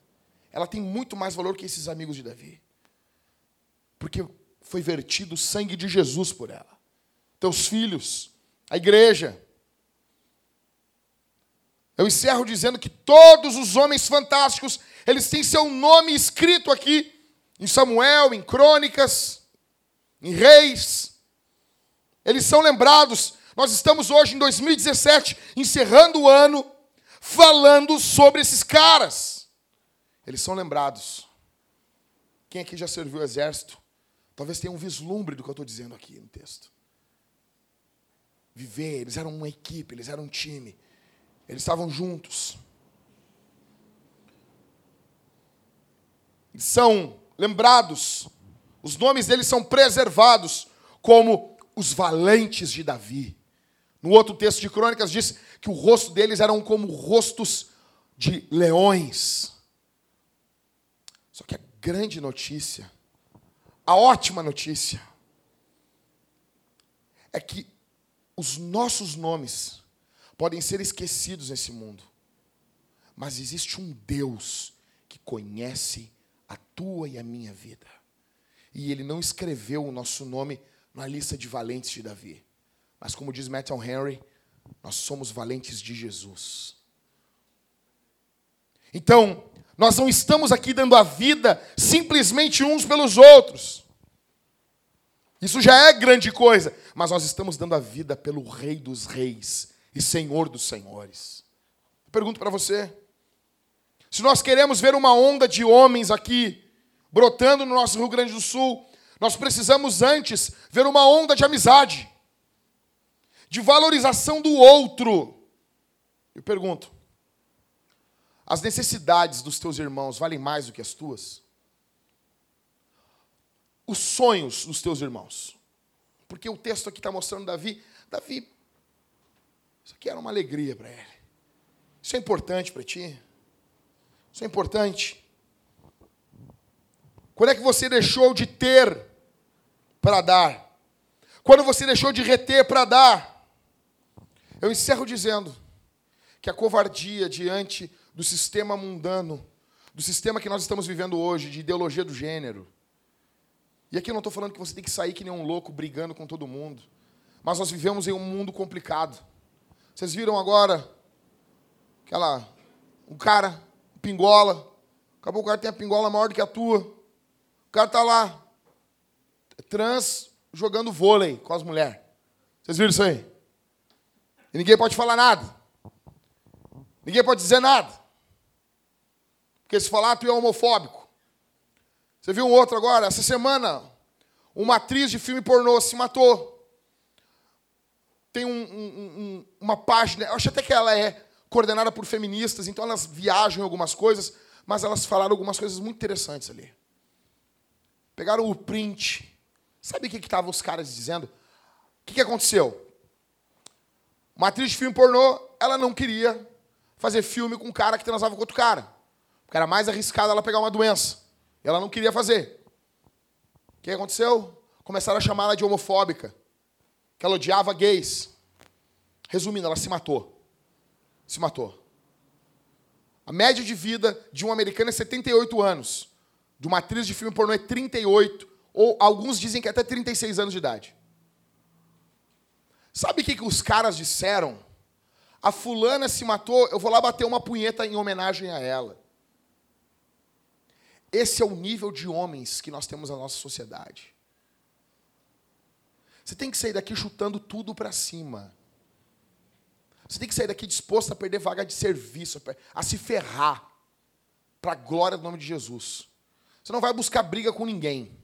Ela tem muito mais valor que esses amigos de Davi. Porque foi vertido o sangue de Jesus por ela. Teus filhos, a igreja. Eu encerro dizendo que todos os homens fantásticos, eles têm seu nome escrito aqui em Samuel, em Crônicas, em Reis. Eles são lembrados. Nós estamos hoje em 2017, encerrando o ano, falando sobre esses caras. Eles são lembrados. Quem aqui já serviu o exército? Talvez tenha um vislumbre do que eu estou dizendo aqui no texto. Viver, eles eram uma equipe, eles eram um time. Eles estavam juntos. Eles são lembrados, os nomes deles são preservados como os valentes de Davi. No outro texto de Crônicas diz que o rosto deles eram como rostos de leões. Só que a grande notícia, a ótima notícia, é que os nossos nomes podem ser esquecidos nesse mundo, mas existe um Deus que conhece a tua e a minha vida. E ele não escreveu o nosso nome na lista de valentes de Davi. Mas como diz Matthew Henry, nós somos valentes de Jesus. Então, nós não estamos aqui dando a vida simplesmente uns pelos outros. Isso já é grande coisa, mas nós estamos dando a vida pelo Rei dos Reis e Senhor dos Senhores. Eu pergunto para você: se nós queremos ver uma onda de homens aqui brotando no nosso Rio Grande do Sul, nós precisamos antes ver uma onda de amizade, de valorização do outro. Eu pergunto: as necessidades dos teus irmãos valem mais do que as tuas? Os sonhos dos teus irmãos. Porque o texto aqui está mostrando Davi. Davi, isso aqui era uma alegria para ele. Isso é importante para ti? Isso é importante. Quando é que você deixou de ter para dar? Quando você deixou de reter para dar? Eu encerro dizendo que a covardia diante do sistema mundano, do sistema que nós estamos vivendo hoje, de ideologia do gênero. E aqui eu não estou falando que você tem que sair que nem um louco brigando com todo mundo. Mas nós vivemos em um mundo complicado. Vocês viram agora aquela um cara, pingola, acabou o cara tem a pingola maior do que a tua. O cara tá lá trans jogando vôlei com as mulheres. Vocês viram isso aí? E ninguém pode falar nada. Ninguém pode dizer nada. Porque se falar, tu é homofóbico. Você viu um outro agora? Essa semana, uma atriz de filme pornô se matou. Tem um, um, um, uma página, eu acho até que ela é coordenada por feministas, então elas viajam em algumas coisas, mas elas falaram algumas coisas muito interessantes ali. Pegaram o print. Sabe o que estavam os caras dizendo? O que, que aconteceu? Uma atriz de filme pornô, ela não queria fazer filme com um cara que transava com outro cara. Porque era mais arriscado ela pegar uma doença. E ela não queria fazer. O que aconteceu? Começaram a chamar ela de homofóbica. Que ela odiava gays. Resumindo, ela se matou. Se matou. A média de vida de um americano é 78 anos. De uma atriz de filme pornô é 38. Ou alguns dizem que é até 36 anos de idade. Sabe o que, que os caras disseram? A fulana se matou, eu vou lá bater uma punheta em homenagem a ela. Esse é o nível de homens que nós temos na nossa sociedade. Você tem que sair daqui chutando tudo para cima. Você tem que sair daqui disposto a perder vaga de serviço, a se ferrar, para a glória do nome de Jesus. Você não vai buscar briga com ninguém.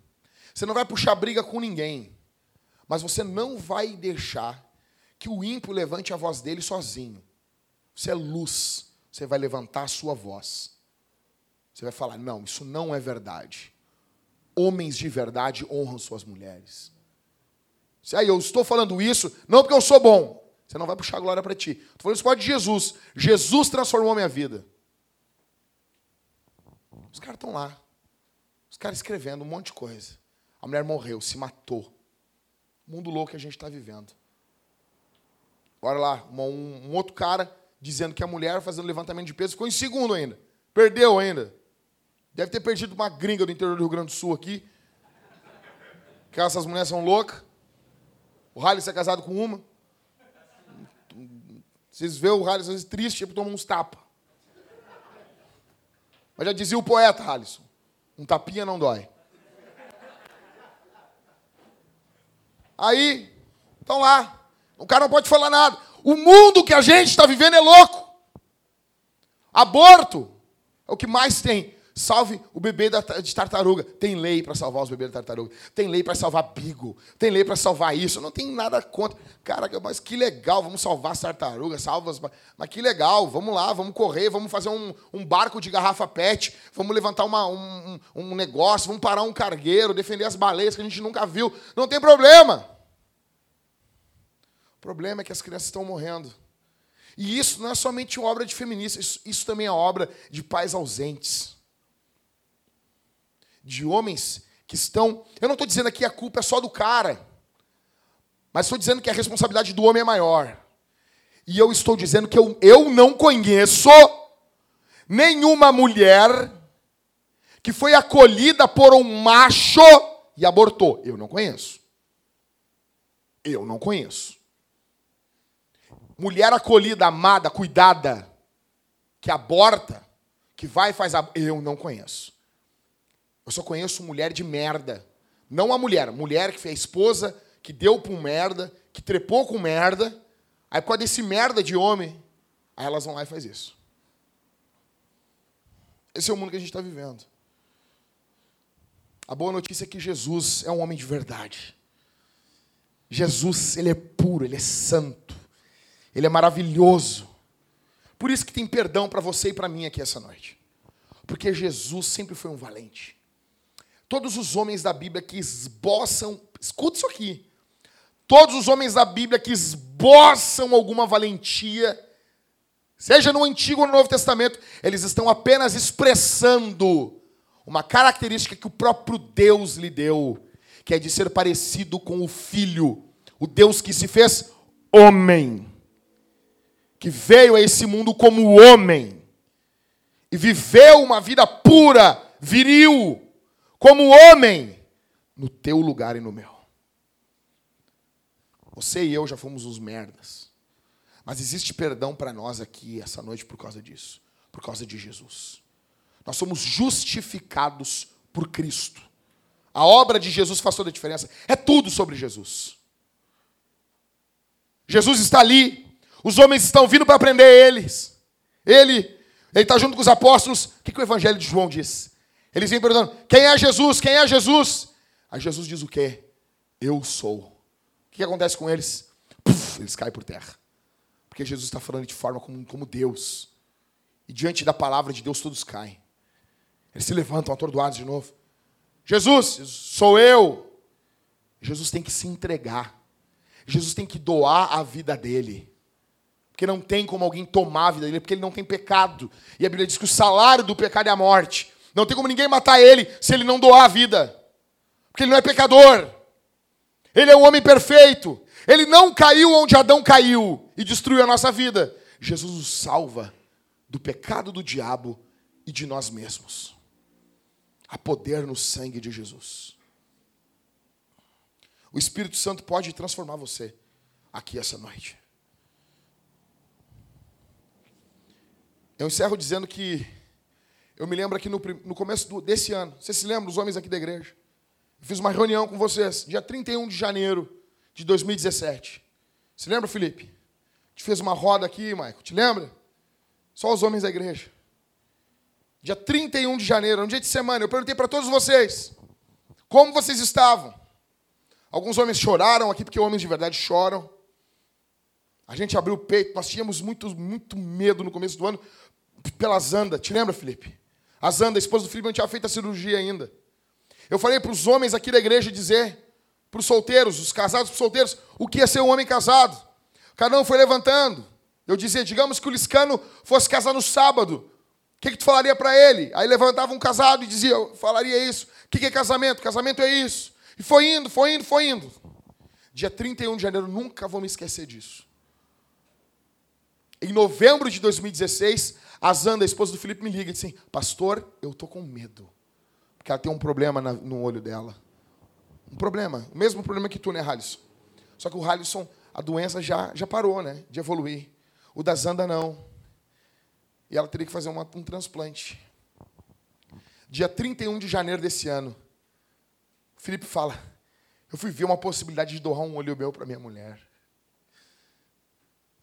Você não vai puxar briga com ninguém. Mas você não vai deixar que o ímpio levante a voz dele sozinho. Você é luz. Você vai levantar a sua voz. Você vai falar: não, isso não é verdade. Homens de verdade honram suas mulheres. Se aí eu estou falando isso, não porque eu sou bom. Você não vai puxar a glória para ti. Estou falando isso de Jesus. Jesus transformou minha vida. Os caras estão lá. Os caras escrevendo um monte de coisa. A mulher morreu, se matou. Mundo louco que a gente está vivendo. Olha lá, um, um, outro cara dizendo que a mulher fazendo levantamento de peso ficou em segundo ainda. Perdeu ainda. Deve ter perdido uma gringa do interior do Rio Grande do Sul aqui. Que essas mulheres são loucas. O Halley é casado com uma. Vocês vêem o Halley às vezes triste, tipo, toma uns tapas. Mas já dizia o poeta, Halisson. Um tapinha não dói. Aí, estão lá. O cara não pode falar nada. O mundo que a gente está vivendo é louco. Aborto é o que mais tem. Salve o bebê de tartaruga. Tem lei para salvar os bebês de tartaruga. Tem lei para salvar bigo. Tem lei para salvar isso. Não tem nada contra. Cara, mas que legal. Vamos salvar as tartarugas. Salva as... Mas que legal. Vamos lá, vamos correr. Vamos fazer um, um barco de garrafa pet. Vamos levantar uma, um, um negócio. Vamos parar um cargueiro. Defender as baleias que a gente nunca viu. Não tem problema. O problema é que as crianças estão morrendo. E isso não é somente obra de feministas. Isso, isso também é obra de pais ausentes de homens que estão. Eu não estou dizendo aqui que a culpa é só do cara, mas estou dizendo que a responsabilidade do homem é maior. E eu estou dizendo que eu, eu não conheço nenhuma mulher que foi acolhida por um macho e abortou. Eu não conheço. Eu não conheço. Mulher acolhida, amada, cuidada, que aborta, que vai e faz a... Eu não conheço. Eu só conheço mulher de merda. Não a mulher, mulher que foi a esposa, que deu para um merda, que trepou com merda, aí por causa desse merda de homem, aí elas vão lá e faz isso. Esse é o mundo que a gente está vivendo. A boa notícia é que Jesus é um homem de verdade. Jesus, ele é puro, ele é santo. Ele é maravilhoso. Por isso que tem perdão para você e para mim aqui essa noite. Porque Jesus sempre foi um valente. Todos os homens da Bíblia que esboçam, escuta isso aqui. Todos os homens da Bíblia que esboçam alguma valentia, seja no Antigo ou no Novo Testamento, eles estão apenas expressando uma característica que o próprio Deus lhe deu, que é de ser parecido com o Filho, o Deus que se fez homem, que veio a esse mundo como homem e viveu uma vida pura, viril, como homem, no teu lugar e no meu. Você e eu já fomos uns merdas. Mas existe perdão para nós aqui essa noite por causa disso, por causa de Jesus. Nós somos justificados por Cristo. A obra de Jesus faz toda a diferença. É tudo sobre Jesus. Jesus está ali. Os homens estão vindo para aprender eles. Ele, ele está junto com os apóstolos. O que, que o Evangelho de João diz? Eles vêm perguntando: quem é Jesus? Quem é Jesus? Aí Jesus diz o quê? Eu sou. O que, acontece com eles? Puf, eles caem por terra. Porque Jesus está falando de forma como, como Deus. E diante da palavra de Deus todos caem. Eles se levantam atordoados de novo. Jesus, sou eu. Jesus tem que se entregar. Jesus tem que doar a vida dele. Porque não tem como alguém tomar a vida dele, porque ele não tem pecado. E a Bíblia diz que o salário do pecado é a morte. Não tem como ninguém matar ele se ele não doar a vida. Porque ele não é pecador. Ele é um homem perfeito. Ele não caiu onde Adão caiu e destruiu a nossa vida. Jesus nos salva do pecado do diabo e de nós mesmos. Há poder no sangue de Jesus. O Espírito Santo pode transformar você aqui essa noite. Eu encerro dizendo que eu me lembro aqui no, no começo do, desse ano. Vocês se lembram, os homens aqui da igreja? Eu fiz uma reunião com vocês, dia 31 de janeiro de 2017. Se lembra, Felipe? Gente fez uma roda aqui, Maico. Te lembra? Só os homens da igreja dia 31 de janeiro, um dia de semana, eu perguntei para todos vocês como vocês estavam. Alguns homens choraram aqui, porque homens de verdade choram. A gente abriu o peito, nós tínhamos muito, muito medo no começo do ano pela Zanda. Te lembra, Felipe? A Zanda, a esposa do Felipe, não tinha feito a cirurgia ainda. Eu falei para os homens aqui da igreja dizer, para os solteiros, os casados para os solteiros, o que ia ser um homem casado. Cada um foi levantando. Eu dizia, digamos que o Liscano fosse casar no sábado que, que tu falaria para ele? Aí levantava um casado e dizia, eu falaria isso. O que, que é casamento? Casamento é isso. E foi indo, foi indo, foi indo. Dia 31 de janeiro, nunca vou me esquecer disso. Em novembro de 2016, a Zanda, a esposa do Felipe, me liga e diz assim: Pastor, eu estou com medo. Porque ela tem um problema no olho dela. Um problema. O mesmo problema que tu, né, Halisson? Só que o Halisson, a doença já, já parou, né? De evoluir. O da Zanda não. E ela teria que fazer uma, um transplante. Dia 31 de janeiro desse ano, Felipe fala: Eu fui ver uma possibilidade de doar um olho meu para minha mulher.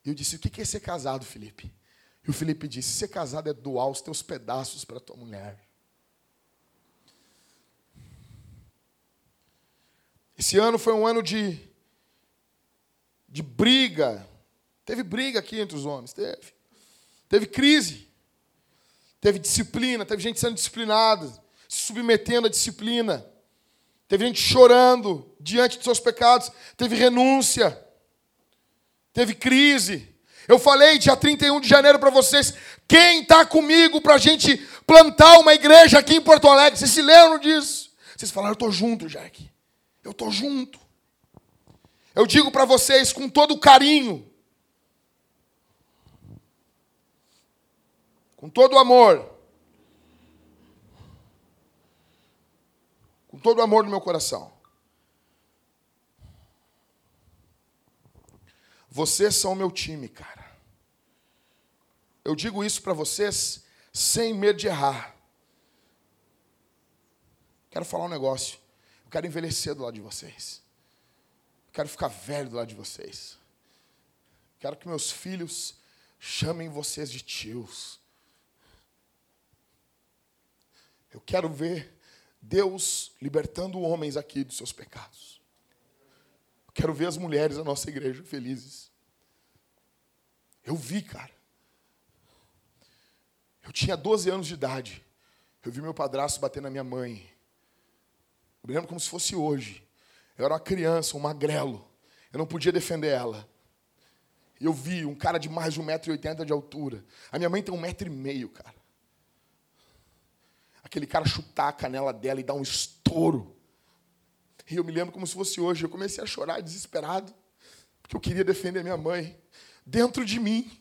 Eu disse: O que é ser casado, Felipe? E o Felipe disse: Ser casado é doar os teus pedaços para tua mulher. Esse ano foi um ano de, de briga. Teve briga aqui entre os homens, teve. Teve crise. Teve disciplina, teve gente sendo disciplinada, se submetendo à disciplina. Teve gente chorando diante dos seus pecados. Teve renúncia. Teve crise. Eu falei dia 31 de janeiro para vocês: Quem está comigo para a gente plantar uma igreja aqui em Porto Alegre? Vocês se lembram disso? Vocês falaram, eu estou junto, Jack. Eu estou junto. Eu digo para vocês com todo carinho, com todo amor, com todo amor no meu coração. Vocês são o meu time, cara. Eu digo isso para vocês sem medo de errar. Quero falar um negócio. Eu quero envelhecer do lado de vocês. Eu quero ficar velho do lado de vocês. Quero que meus filhos chamem vocês de tios. Eu quero ver Deus libertando homens aqui dos seus pecados. Quero ver as mulheres da nossa igreja felizes. Eu vi, cara. Eu tinha 12 anos de idade. Eu vi meu padrasto bater na minha mãe. Eu me lembro como se fosse hoje. Eu era uma criança, um magrelo. Eu não podia defender ela. Eu vi um cara de mais de 1,80m de altura. A minha mãe tem um metro e meio, cara. Aquele cara chutar a canela dela e dar um estouro. E eu me lembro como se fosse hoje. Eu comecei a chorar desesperado, porque eu queria defender minha mãe. Dentro de mim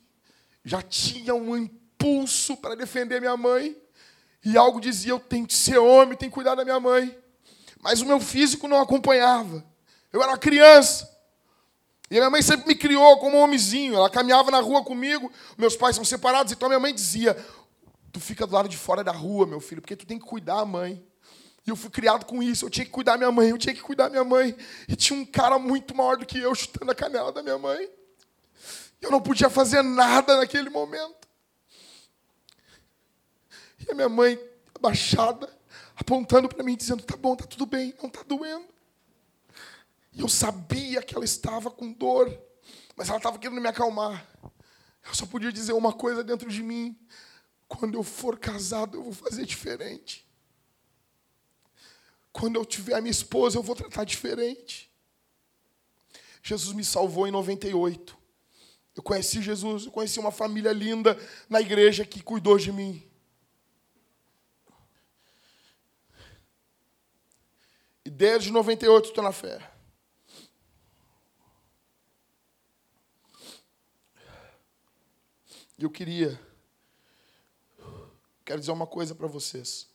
já tinha um impulso para defender minha mãe. E algo dizia: eu tenho que ser homem, tenho que cuidar da minha mãe. Mas o meu físico não acompanhava. Eu era criança. E a minha mãe sempre me criou como um homenzinho. Ela caminhava na rua comigo. Meus pais são separados, então a minha mãe dizia: Tu fica do lado de fora da rua, meu filho, porque tu tem que cuidar da mãe. E eu fui criado com isso. Eu tinha que cuidar da minha mãe, eu tinha que cuidar da minha mãe. E tinha um cara muito maior do que eu chutando a canela da minha mãe. Eu não podia fazer nada naquele momento. E a minha mãe, abaixada, apontando para mim, dizendo: Tá bom, tá tudo bem, não tá doendo. E eu sabia que ela estava com dor, mas ela estava querendo me acalmar. Eu só podia dizer uma coisa dentro de mim: quando eu for casado, eu vou fazer diferente. Quando eu tiver a minha esposa, eu vou tratar diferente. Jesus me salvou em 98. Eu conheci Jesus, eu conheci uma família linda na igreja que cuidou de mim. E desde 98 estou na fé. E eu queria, quero dizer uma coisa para vocês.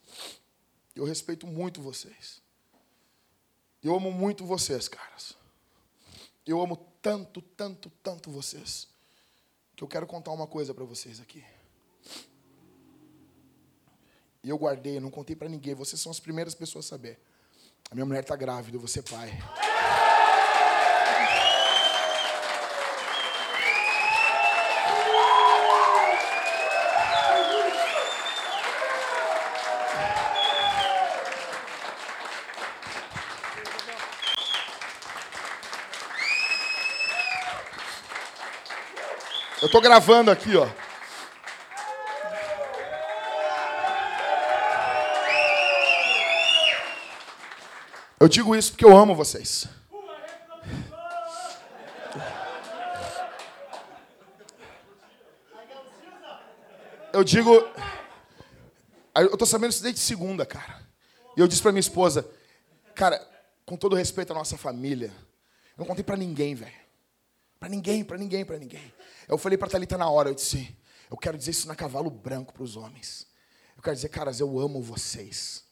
Eu respeito muito vocês. Eu amo muito vocês, caras. Eu amo tanto, tanto, tanto vocês. Que eu quero contar uma coisa para vocês aqui. E eu guardei, não contei para ninguém. Vocês são as primeiras pessoas a saber. A minha mulher está grávida, ser pai. Estou gravando aqui, ó. Eu digo isso porque eu amo vocês. Eu digo. Eu estou sabendo isso desde segunda, cara. E eu disse para minha esposa, cara, com todo respeito à nossa família, eu não contei para ninguém, velho. Para ninguém, para ninguém, para ninguém. Eu falei para Thalita na hora, eu disse, eu quero dizer isso na cavalo branco para os homens. Eu quero dizer, caras, eu amo vocês.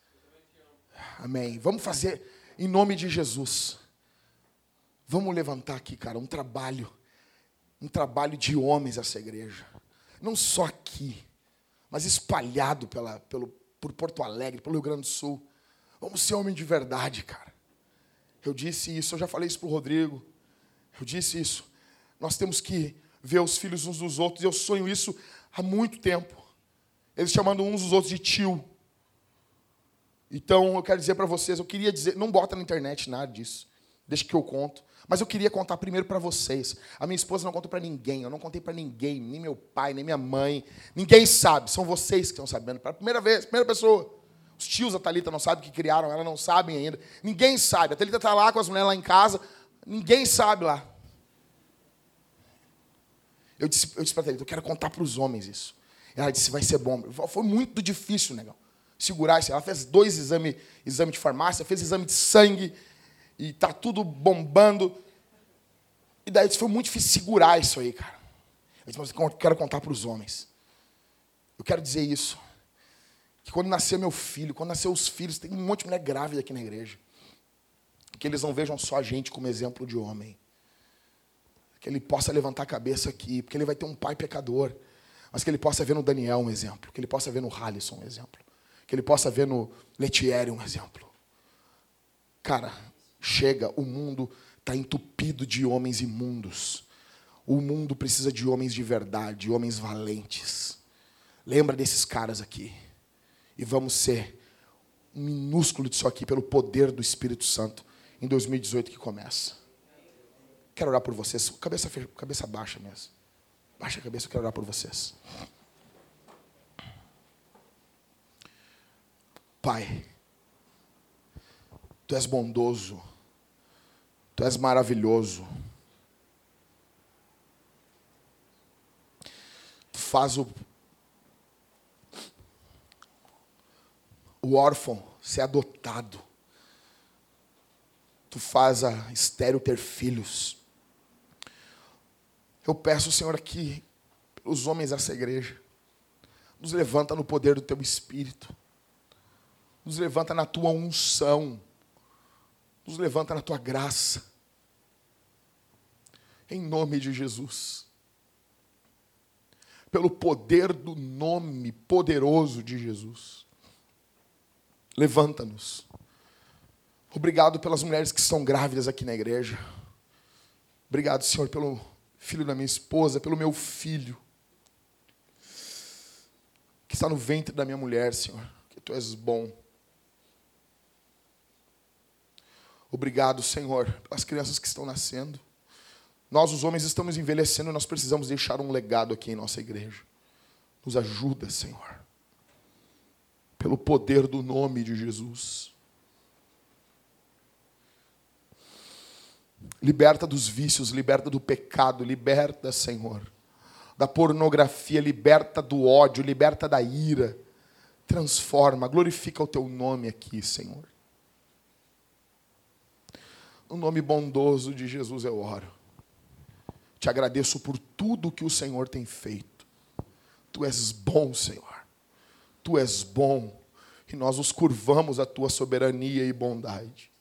Amém. Vamos fazer em nome de Jesus. Vamos levantar aqui, cara, um trabalho. Um trabalho de homens essa igreja. Não só aqui, mas espalhado pela, pelo, por Porto Alegre, pelo Rio Grande do Sul. Vamos ser homem de verdade, cara. Eu disse isso, eu já falei isso para o Rodrigo. Eu disse isso. Nós temos que ver os filhos uns dos outros. Eu sonho isso há muito tempo. Eles chamando uns dos outros de tio. Então, eu quero dizer para vocês, eu queria dizer, não bota na internet nada disso. Deixa que eu conto. Mas eu queria contar primeiro para vocês. A minha esposa não contou para ninguém, eu não contei para ninguém, nem meu pai, nem minha mãe. Ninguém sabe, são vocês que estão sabendo. Para primeira vez, primeira pessoa. Os tios da Talita não sabem que criaram, ela não sabem ainda. Ninguém sabe. A Talita está lá com as mulheres lá em casa, ninguém sabe lá. Eu disse, eu disse para ele, eu quero contar para os homens isso. Ela disse, vai ser bom. Foi muito difícil, negão. Segurar isso. Ela fez dois exames exame de farmácia, fez exame de sangue, e tá tudo bombando. E daí disse, foi muito difícil segurar isso aí, cara. Eu disse, mas eu quero contar para os homens. Eu quero dizer isso. Que quando nascer meu filho, quando nascer os filhos, tem um monte de mulher grávida aqui na igreja. Que eles não vejam só a gente como exemplo de homem. Que ele possa levantar a cabeça aqui, porque ele vai ter um pai pecador. Mas que ele possa ver no Daniel um exemplo. Que ele possa ver no Halisson um exemplo. Que ele possa ver no Letieri um exemplo. Cara, chega, o mundo está entupido de homens imundos. O mundo precisa de homens de verdade, homens valentes. Lembra desses caras aqui. E vamos ser um minúsculo disso aqui pelo poder do Espírito Santo em 2018 que começa. Quero orar por vocês. Cabeça, cabeça baixa mesmo. Baixa a cabeça, eu quero orar por vocês. Pai, Tu és bondoso. Tu és maravilhoso. Tu faz o, o órfão ser adotado. Tu faz a estéreo ter filhos. Eu peço, Senhor, aqui, pelos homens dessa igreja, nos levanta no poder do Teu Espírito, nos levanta na Tua unção, nos levanta na Tua graça, em nome de Jesus. Pelo poder do nome poderoso de Jesus. Levanta-nos. Obrigado pelas mulheres que estão grávidas aqui na igreja. Obrigado, Senhor, pelo filho da minha esposa, pelo meu filho, que está no ventre da minha mulher, Senhor, que tu és bom. Obrigado, Senhor, pelas crianças que estão nascendo. Nós, os homens, estamos envelhecendo, nós precisamos deixar um legado aqui em nossa igreja. Nos ajuda, Senhor. Pelo poder do nome de Jesus. Liberta dos vícios, liberta do pecado, liberta, Senhor, da pornografia, liberta do ódio, liberta da ira. Transforma, glorifica o teu nome aqui, Senhor. No nome bondoso de Jesus eu oro. Te agradeço por tudo que o Senhor tem feito. Tu és bom, Senhor. Tu és bom. E nós nos curvamos à tua soberania e bondade.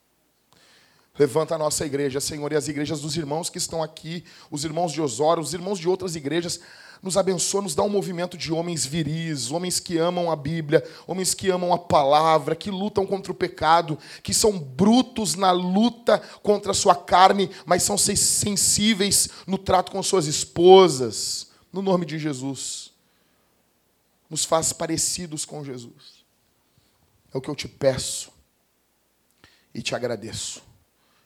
Levanta a nossa igreja, Senhor, e as igrejas dos irmãos que estão aqui, os irmãos de Osório, os irmãos de outras igrejas, nos abençoa, nos dá um movimento de homens viris, homens que amam a Bíblia, homens que amam a palavra, que lutam contra o pecado, que são brutos na luta contra a sua carne, mas são sensíveis no trato com suas esposas. No nome de Jesus. Nos faz parecidos com Jesus. É o que eu te peço e te agradeço.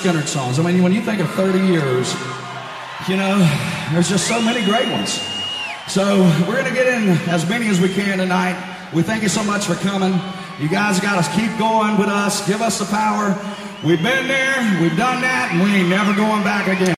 Skinner songs. I mean, when you think of 30 years, you know, there's just so many great ones. So we're going to get in as many as we can tonight. We thank you so much for coming. You guys got to keep going with us. Give us the power. We've been there, we've done that, and we ain't never going back again.